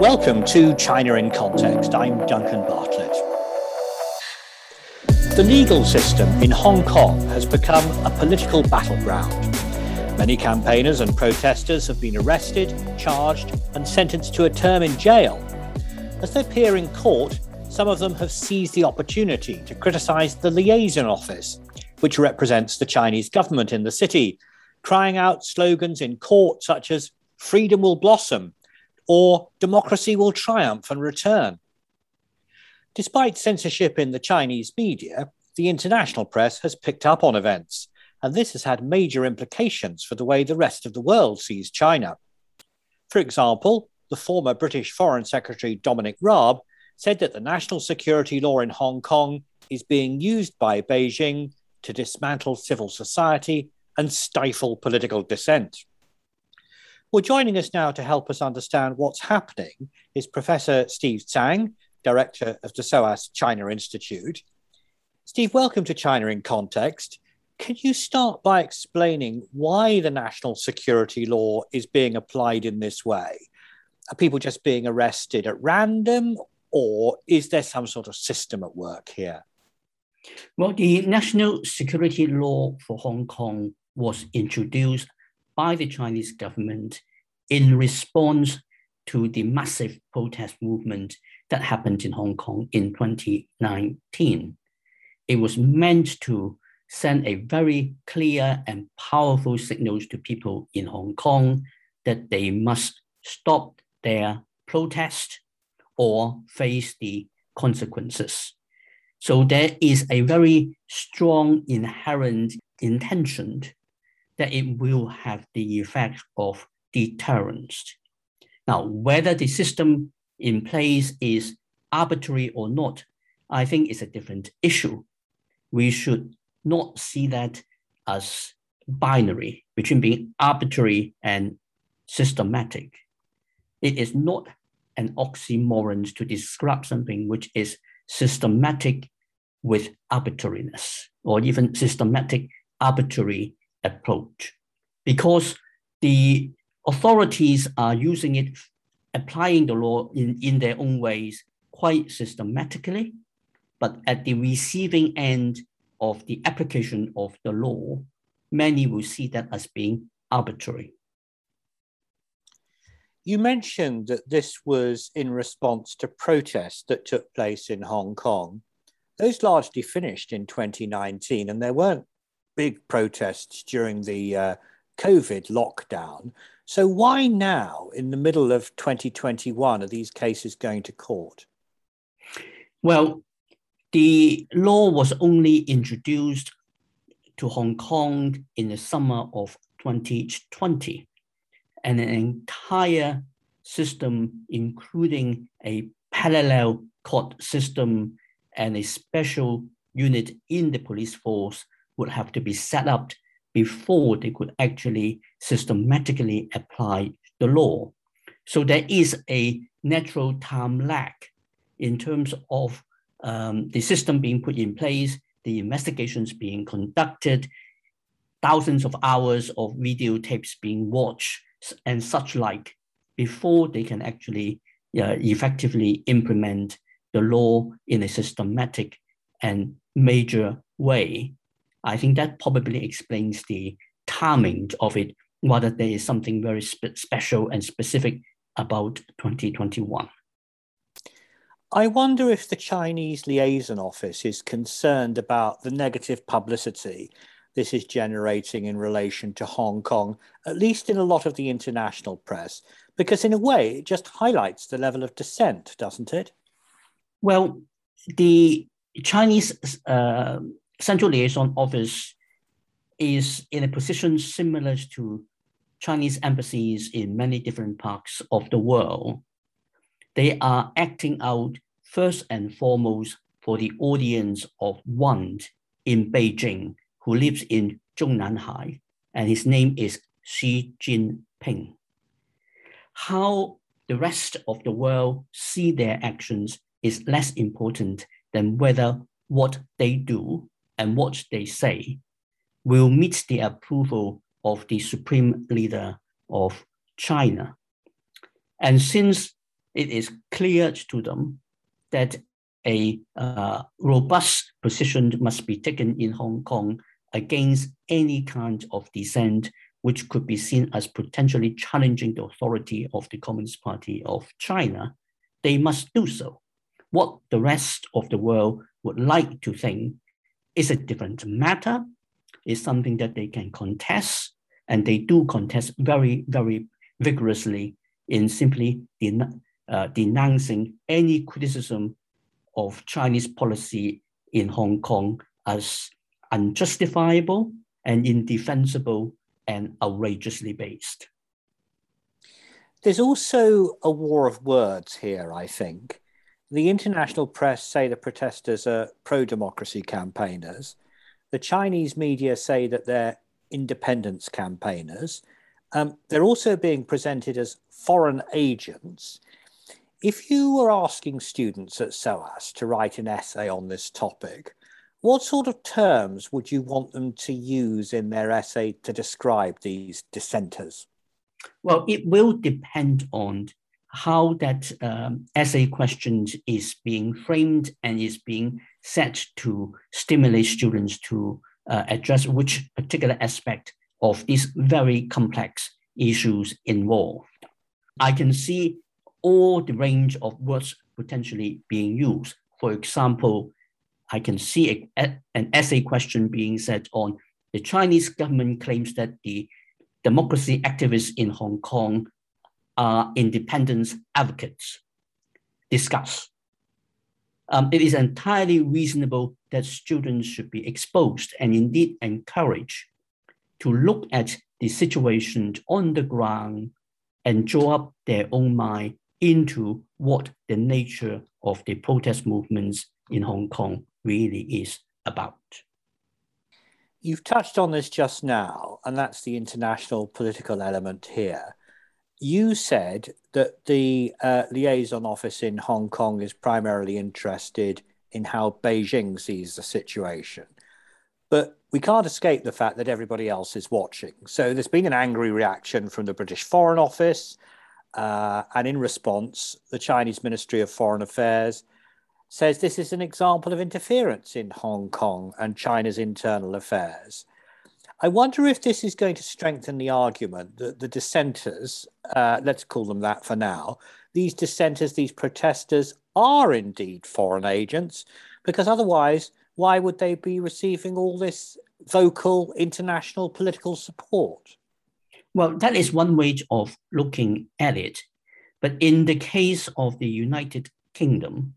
Welcome to China in Context. I'm Duncan Bartlett. The legal system in Hong Kong has become a political battleground. Many campaigners and protesters have been arrested, charged, and sentenced to a term in jail. As they appear in court, some of them have seized the opportunity to criticise the liaison office, which represents the Chinese government in the city, crying out slogans in court such as freedom will blossom or democracy will triumph and return. Despite censorship in the Chinese media, the international press has picked up on events, and this has had major implications for the way the rest of the world sees China. For example, the former British Foreign Secretary Dominic Raab said that the national security law in Hong Kong is being used by Beijing to dismantle civil society and stifle political dissent. Well, joining us now to help us understand what's happening is Professor Steve Tsang, Director of the SOAS China Institute. Steve, welcome to China in Context. Can you start by explaining why the national security law is being applied in this way? Are people just being arrested at random, or is there some sort of system at work here? Well, the national security law for Hong Kong was introduced by the Chinese government in response to the massive protest movement that happened in Hong Kong in 2019. It was meant to send a very clear and powerful signals to people in Hong Kong that they must stop their protest or face the consequences. So there is a very strong inherent intention that it will have the effect of deterrence. Now, whether the system in place is arbitrary or not, I think is a different issue. We should not see that as binary between being arbitrary and systematic. It is not an oxymoron to describe something which is systematic with arbitrariness or even systematic arbitrary approach because the authorities are using it, applying the law in, in their own ways quite systematically. But at the receiving end of the application of the law, many will see that as being arbitrary. You mentioned that this was in response to protests that took place in Hong Kong. Those largely finished in 2019, and there weren't big protests during the uh, COVID lockdown. So, why now, in the middle of 2021, are these cases going to court? Well, the law was only introduced to Hong Kong in the summer of 2020 and an entire system, including a parallel court system and a special unit in the police force, would have to be set up before they could actually systematically apply the law. So there is a natural time lag in terms of um, the system being put in place, the investigations being conducted, thousands of hours of videotapes being watched, and such like before they can actually uh, effectively implement the law in a systematic and major way. I think that probably explains the timing of it, whether there is something very spe- special and specific about 2021. I wonder if the Chinese liaison office is concerned about the negative publicity this is generating in relation to Hong Kong, at least in a lot of the international press, because in a way it just highlights the level of dissent, doesn't it? Well, the Chinese uh, Central Liaison Office is in a position similar to Chinese embassies in many different parts of the world. They are acting out first and foremost for the audience of one in Beijing who lives in Zhongnanhai, and his name is Xi Jinping. How the rest of the world see their actions is less important than whether what they do and what they say will meet the approval of the supreme leader of China. And since it is clear to them that a uh, robust position must be taken in Hong Kong against any kind of dissent which could be seen as potentially challenging the authority of the Communist Party of China, they must do so. What the rest of the world would like to think is a different matter, It's something that they can contest, and they do contest very, very vigorously in simply den- uh, denouncing any criticism of Chinese policy in Hong Kong as unjustifiable and indefensible and outrageously based. There's also a war of words here, I think. The international press say the protesters are pro democracy campaigners. The Chinese media say that they're independence campaigners. Um, they're also being presented as foreign agents. If you were asking students at SOAS to write an essay on this topic, what sort of terms would you want them to use in their essay to describe these dissenters? Well, it will depend on how that um, essay question is being framed and is being set to stimulate students to uh, address which particular aspect of these very complex issues involved. I can see all the range of words potentially being used. For example, I can see a, an essay question being set on the Chinese government claims that the democracy activists in Hong Kong are independence advocates. Discuss. Um, it is entirely reasonable that students should be exposed and indeed encouraged to look at the situation on the ground and draw up their own mind into what the nature of the protest movements in Hong Kong really is about. You've touched on this just now, and that's the international political element here. You said that the uh, liaison office in Hong Kong is primarily interested in how Beijing sees the situation. But we can't escape the fact that everybody else is watching. So there's been an angry reaction from the British Foreign Office. Uh, and in response, the Chinese Ministry of Foreign Affairs says this is an example of interference in Hong Kong and China's internal affairs. I wonder if this is going to strengthen the argument that the dissenters, uh, let's call them that for now, these dissenters, these protesters are indeed foreign agents, because otherwise, why would they be receiving all this vocal international political support? Well, that is one way of looking at it. But in the case of the United Kingdom,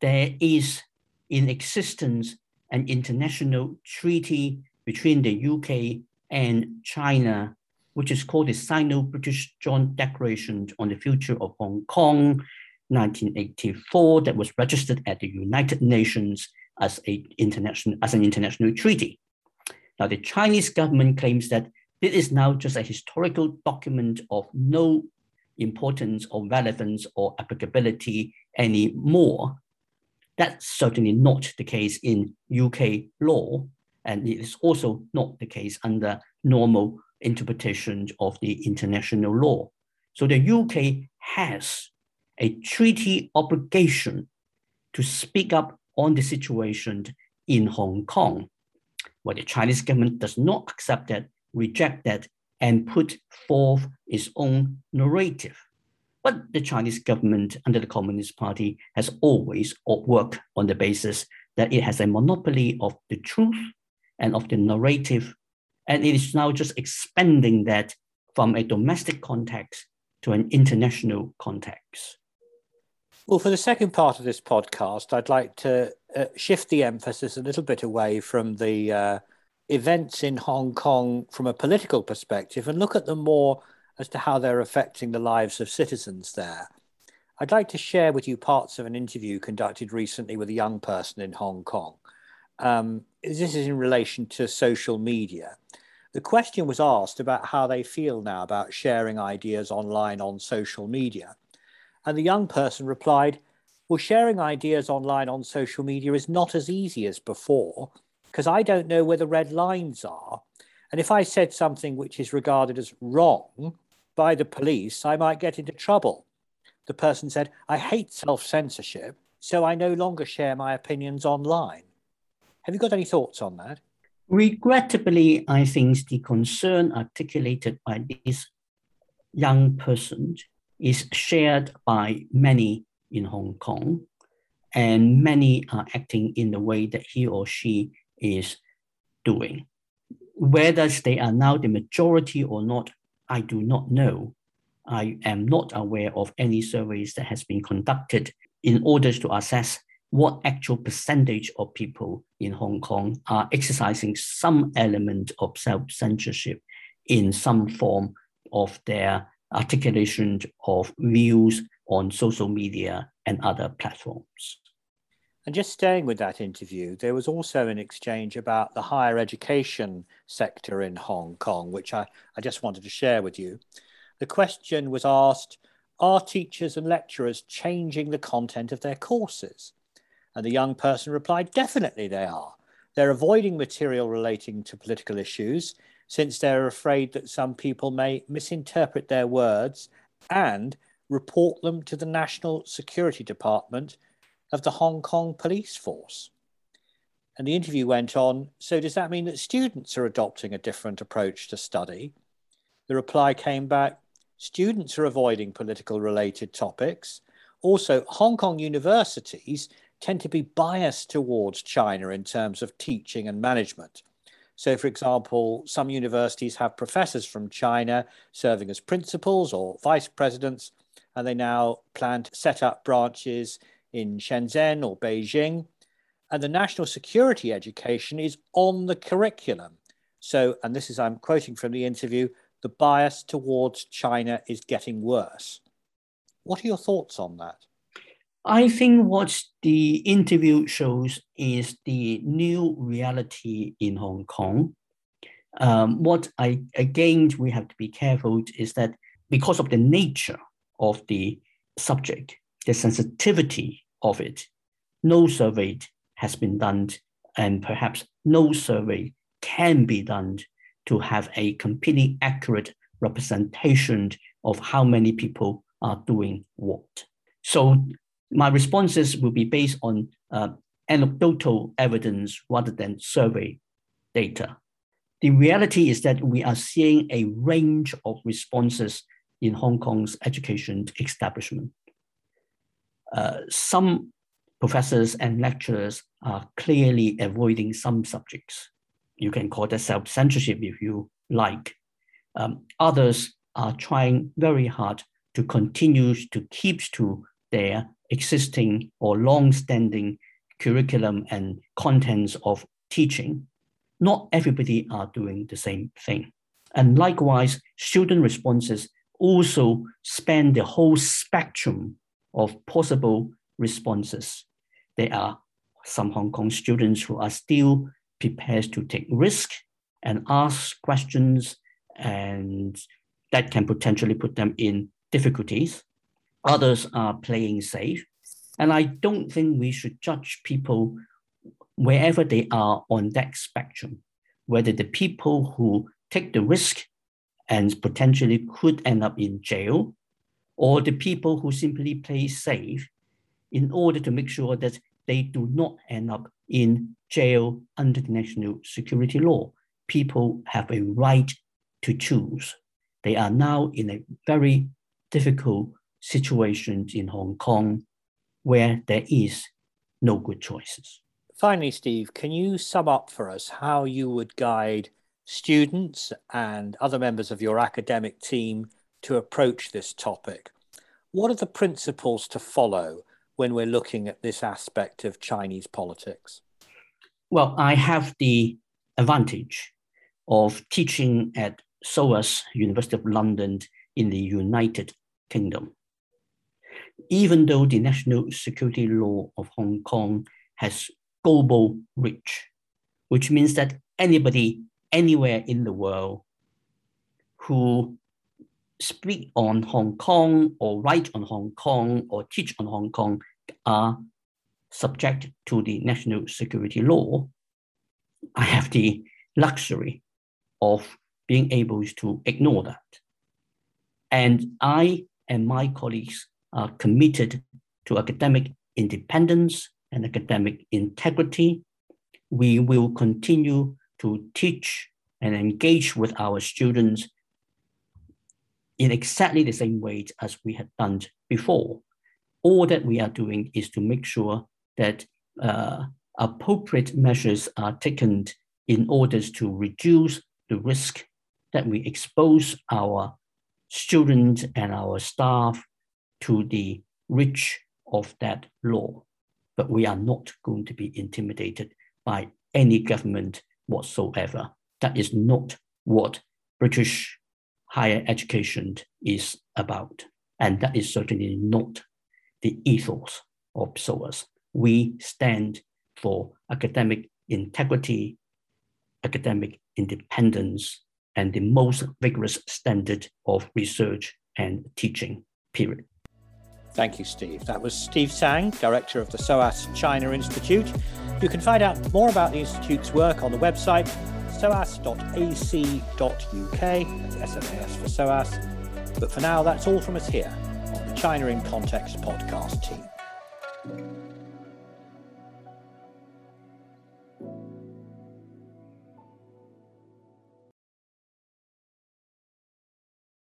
there is in existence an international treaty between the UK and China, which is called the Sino-British Joint Declaration on the Future of Hong Kong, 1984, that was registered at the United Nations as, a international, as an international treaty. Now, the Chinese government claims that this is now just a historical document of no importance or relevance or applicability anymore. That's certainly not the case in UK law, and it is also not the case under normal interpretations of the international law. So the UK has a treaty obligation to speak up on the situation in Hong Kong. Well, the Chinese government does not accept that, reject that, and put forth its own narrative. But the Chinese government under the Communist Party has always worked on the basis that it has a monopoly of the truth and of the narrative. And it is now just expanding that from a domestic context to an international context. Well, for the second part of this podcast, I'd like to uh, shift the emphasis a little bit away from the uh, events in Hong Kong from a political perspective and look at them more as to how they're affecting the lives of citizens there. I'd like to share with you parts of an interview conducted recently with a young person in Hong Kong. Um, this is in relation to social media. The question was asked about how they feel now about sharing ideas online on social media. And the young person replied, Well, sharing ideas online on social media is not as easy as before because I don't know where the red lines are. And if I said something which is regarded as wrong, by the police, I might get into trouble. the person said, I hate self censorship, so I no longer share my opinions online. Have you got any thoughts on that? Regrettably, I think the concern articulated by this young person is shared by many in Hong Kong, and many are acting in the way that he or she is doing. Whether they are now the majority or not, I do not know. I am not aware of any surveys that has been conducted in order to assess what actual percentage of people in Hong Kong are exercising some element of self-censorship in some form of their articulation of views on social media and other platforms. And just staying with that interview, there was also an exchange about the higher education sector in Hong Kong, which I, I just wanted to share with you. The question was asked Are teachers and lecturers changing the content of their courses? And the young person replied, Definitely they are. They're avoiding material relating to political issues since they're afraid that some people may misinterpret their words and report them to the National Security Department of the Hong Kong Police Force. And the interview went on So, does that mean that students are adopting a different approach to study? The reply came back Students are avoiding political related topics. Also, Hong Kong universities tend to be biased towards China in terms of teaching and management. So, for example, some universities have professors from China serving as principals or vice presidents, and they now plan to set up branches in Shenzhen or Beijing. And the national security education is on the curriculum. So, and this is, I'm quoting from the interview, the bias towards China is getting worse. What are your thoughts on that? I think what the interview shows is the new reality in Hong Kong. Um, what I again we have to be careful is that because of the nature of the subject, the sensitivity of it, no survey has been done, and perhaps no survey can be done to have a completely accurate representation of how many people are doing what. So my responses will be based on uh, anecdotal evidence rather than survey data. The reality is that we are seeing a range of responses in Hong Kong's education establishment. Uh, some professors and lecturers are clearly avoiding some subjects you can call that self-censorship if you like. Um, others are trying very hard to continue to keep to their existing or long-standing curriculum and contents of teaching. Not everybody are doing the same thing. And likewise, student responses also span the whole spectrum of possible responses. There are some Hong Kong students who are still prepares to take risk and ask questions and that can potentially put them in difficulties. Others are playing safe. And I don't think we should judge people wherever they are on that spectrum, whether the people who take the risk and potentially could end up in jail, or the people who simply play safe in order to make sure that they do not end up in jail under the national security law. People have a right to choose. They are now in a very difficult situation in Hong Kong where there is no good choices. Finally, Steve, can you sum up for us how you would guide students and other members of your academic team to approach this topic? What are the principles to follow when we're looking at this aspect of Chinese politics? Well, I have the advantage of teaching at SOAS, University of London in the United Kingdom. Even though the national security law of Hong Kong has global reach, which means that anybody anywhere in the world who speak on Hong Kong or write on Hong Kong or teach on Hong Kong are subject to the national security law, I have the luxury of being able to ignore that. And I and my colleagues are committed to academic independence and academic integrity. We will continue to teach and engage with our students in exactly the same way as we had done before. All that we are doing is to make sure that uh, appropriate measures are taken in order to reduce the risk that we expose our students and our staff to the reach of that law. But we are not going to be intimidated by any government whatsoever. That is not what British higher education is about. And that is certainly not the ethos of SOAS. We stand for academic integrity, academic independence, and the most vigorous standard of research and teaching, period. Thank you, Steve. That was Steve Tsang, Director of the SOAS China Institute. You can find out more about the Institute's work on the website soas.ac.uk. That's SAS for SOAS. But for now, that's all from us here on the China in Context podcast team.